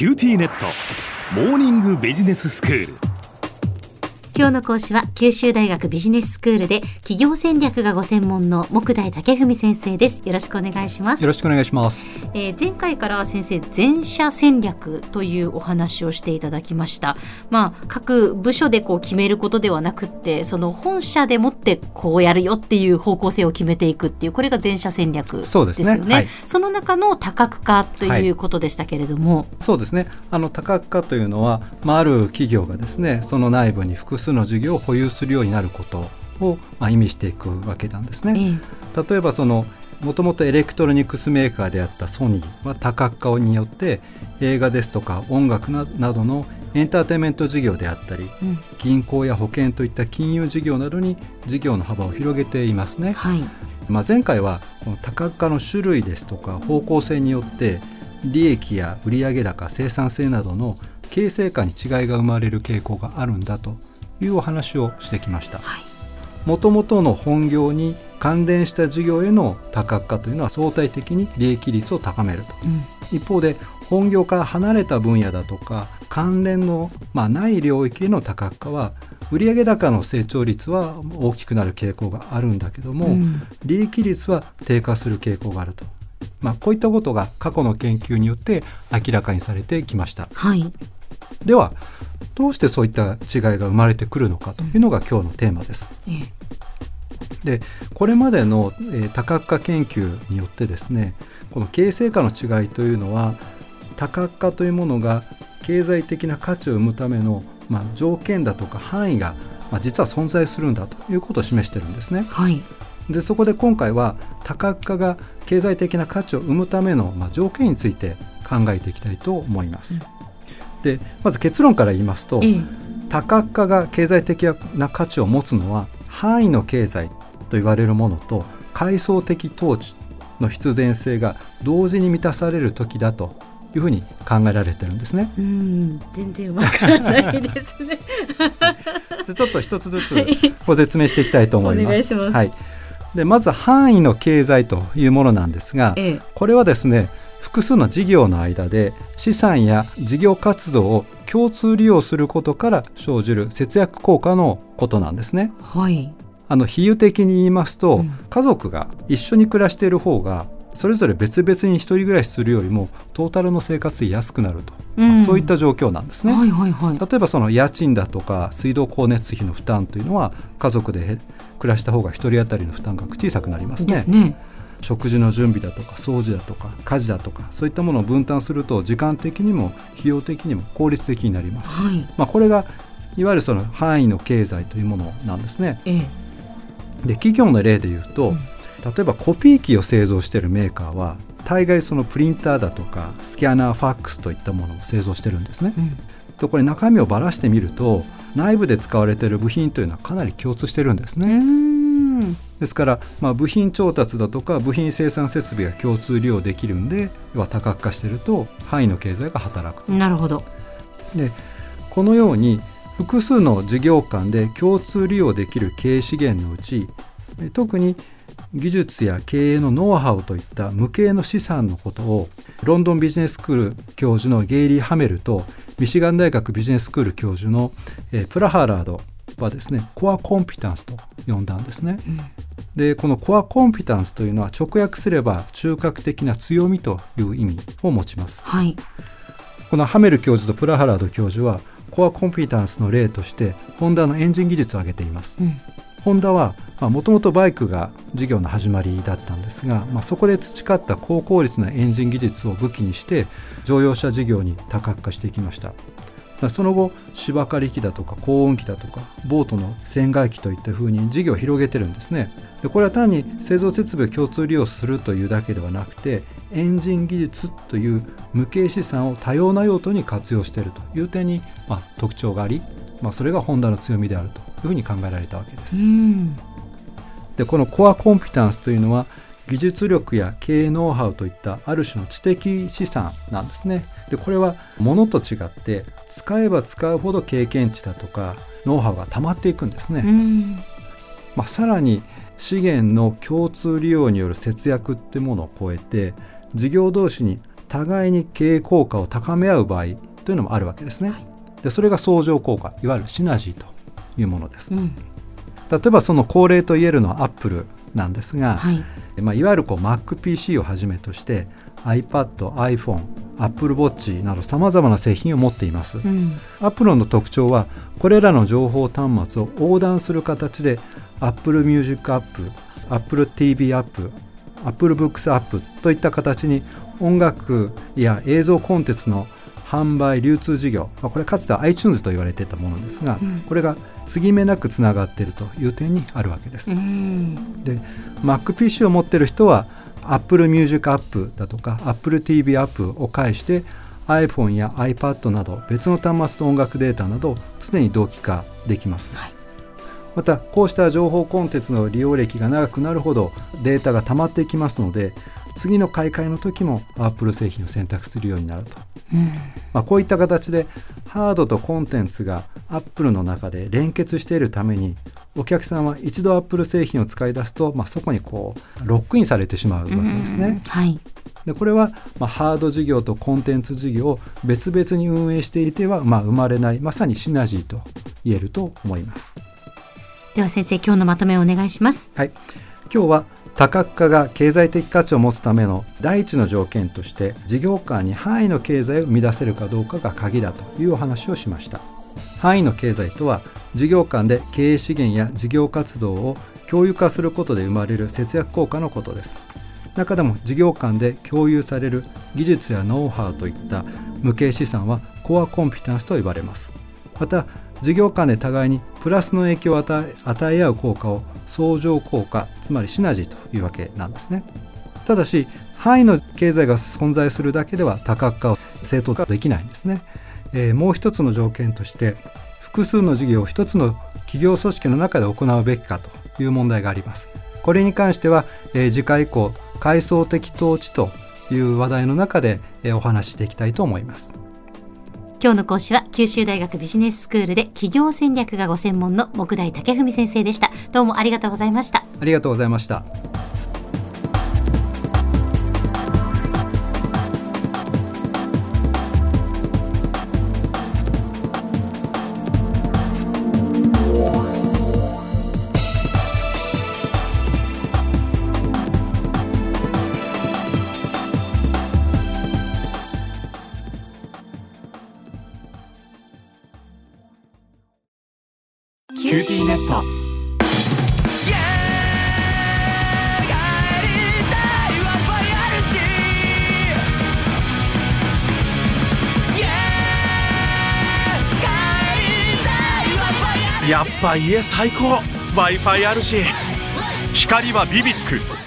QTnet。モーニングビジネススクール。今日の講師は九州大学ビジネススクールで企業戦略がご専門の目代武史先生です。よろしくお願いします。よろしくお願いします、えー、前回から先生全社戦略というお話をしていただきました。まあ各部署でこう決めることではなくってその本社でもってこうやるよっていう方向性を決めていくっていうこれが全社戦略ですよね。そうですね、はい、その中の多角化ということでしたけれども、はい、そうですね。あの多角化というのは、まあ、ある企業がですねその内部に複数の事業を保有するようになることを、まあ、意味していくわけなんですね。例えばそのもともとエレクトロニクスメーカーであったソニーは多角化によって映画ですとか音楽などのエンターテインメント事業であったり、うん、銀行や保険といった金融事業などに事業の幅を広げていますね。はい、まあ、前回はこの多角化の種類ですとか方向性によって利益や売上高生産性などの経営成果に違いが生まれる傾向があるんだというお話をしてきました。もともとの本業に関連した事業への多角化というのは相対的に利益率を高めると、うん、一方で本業から離れた分野だとか関連の、まあ、ない領域への多角化は売上高の成長率は大きくなる傾向があるんだけども、うん、利益率は低下する傾向があると、まあ、こういったことが過去の研究によって明らかにされてきました。はい、ではどうしてそういった違いが生まれてくるのかというのが今日のテーマです。でこれまでの、えー、多角化研究によってですねこの形成化の違いというのは多角化というものが経済的な価値を生むための、まあ、条件だとか範囲が、まあ、実は存在するんだということを示してるんですね。はい、でそこで今回は多角化が経済的な価値を生むための、まあ、条件について考えていきたいと思います。うんでまず結論から言いますと、多角化が経済的な価値を持つのは範囲の経済と言われるものと階層的統治の必然性が同時に満たされる時だというふうに考えられてるんですね。うん全然わからないですね。ちょっと一つずつご説明していきたいと思います。ますはい。でまず範囲の経済というものなんですが、ええ、これはですね複数の事業の間で資産や事業活動を共通利用することから生じる節約効果のことなんですね。はい、あの比喩的に言いますと、うん、家族が一緒に暮らしている方がそれぞれ別々に一人暮らしするよりもトータルの生活費安くなると、うん、そういった状況なんですね、はいはいはい、例えばその家賃だとか水道光熱費の負担というのは家族で暮らした方が1人当たりの負担額小さくなりますね。ね。食事の準備だとか掃除だとか家事だとかそういったものを分担すると時間的にも費用的にも効率的になります。はい、まあ、これがいわゆるその範囲の経済というものなんですね。ええ、で企業の例で言うと、うん、例えばコピー機を製造しているメーカーは大概そのプリンターだとかスキャナーファックスといったものを製造してるんですね。うん、とこれ中身をばらしてみると内部で使われている部品というのはかなり共通してるんですね。ですから、まあ、部品調達だとか部品生産設備が共通利用できるんで要は多角化していると範囲の経済が働くなるほどでこのように複数の事業間で共通利用できる経営資源のうち特に技術や経営のノウハウといった無形の資産のことをロンドンビジネススクール教授のゲイリー・ハメルとミシガン大学ビジネススクール教授のプラハーラードはですねコアコンピタンスと呼んだんですね。うん、でこのコアコンピタンスというのは直訳すれば中核的な強みという意味を持ちます。はい、このハメル教授とプラハラード教授はコアコンピタンスの例としてホンダのエンジン技術を挙げています。うんホンダはもともとバイクが事業の始まりだったんですが、まあ、そこで培った高効率なエンジン技術を武器にして乗用車事業に多角化していきました。その後芝刈り機だとか高温機だとかボートの船外機といったふうに事業を広げてるんですね。でこれは単に製造設備を共通利用するというだけではなくてエンジン技術という無形資産を多様な用途に活用しているという点に、まあ、特徴があり、まあ、それがホンダの強みであると。いうふうに考えられたわけです。でこのコアコンピタンスというのは技術力や経営ノウハウといったある種の知的資産なんですね。でこれは物と違って使えば使うほど経験値だとかノウハウが溜まっていくんですね。まあ、さらに資源の共通利用による節約ってものを超えて事業同士に互いに経営効果を高め合う場合というのもあるわけですね。でそれが相乗効果いわゆるシナジーというものです。うん、例えばその恒例と言えるのはアップルなんですが、はい、まあ、いわゆるこう MacPC をはじめとして iPad、iPhone、Apple Watch などさまざまな製品を持っています、うん、アップルの特徴はこれらの情報端末を横断する形で Apple Music App、Apple TV App、Apple Books App といった形に音楽や映像コンテンツの販売流通事業、まあ、これかつては iTunes と言われていたものですが、うん、これが継ぎ目なくつながっているという点にあるわけです。うん、で MacPC を持っている人は Apple Music App だとか Apple TV アップを介して iPhone や iPad など別の端末と音楽データなど常に同期化できます。はい。またこうした情報コンテンツの利用歴が長くなるほどデータが溜まっていきますので次の買い替えの時もアップル製品を選択するようになると、うん、まあ、こういった形でハードとコンテンツがアップルの中で連結しているためにお客さんは一度アップル製品を使い出すと、まあ、そこにこうロックインされてしまうわけですね。うんはい、でこれは、まあ、ハード事業とコンテンツ事業を別々に運営していては、まあ、生まれないまさにシナジーと言えると思います。では先生今日のまとめをお願いします。はい今日は多角化が経済的価値を持つための第一の条件として事業間に範囲の経済を生み出せるかどうかが鍵だというお話をしました。範囲の経済とは事業間で経営資源や事業活動を共有化することで生まれる節約効果のことです。中でも事業間で共有される技術やノウハウといった無形資産はコアコンピタンスと呼ばれます。また事業間で互いにプラスの影響を与え与え合う効果を相乗効果つまりシナジーというわけなんですね。ただし範囲の経済が存在するだけでは多角化を正当化できないんですね、えー、もう一つの条件として複数の事業を一つの企業組織の中で行うべきかという問題があります。これに関しては、えー、次回以降階層的統治という話題の中で、えー、お話ししていきたいと思います。今日の講師は九州大学ビジネススクールで企業戦略がご専門の木大武文先生でした。どうもありがとうございました。ありがとうございました。やっぱ家最高。W i f i あるし。光はビビック。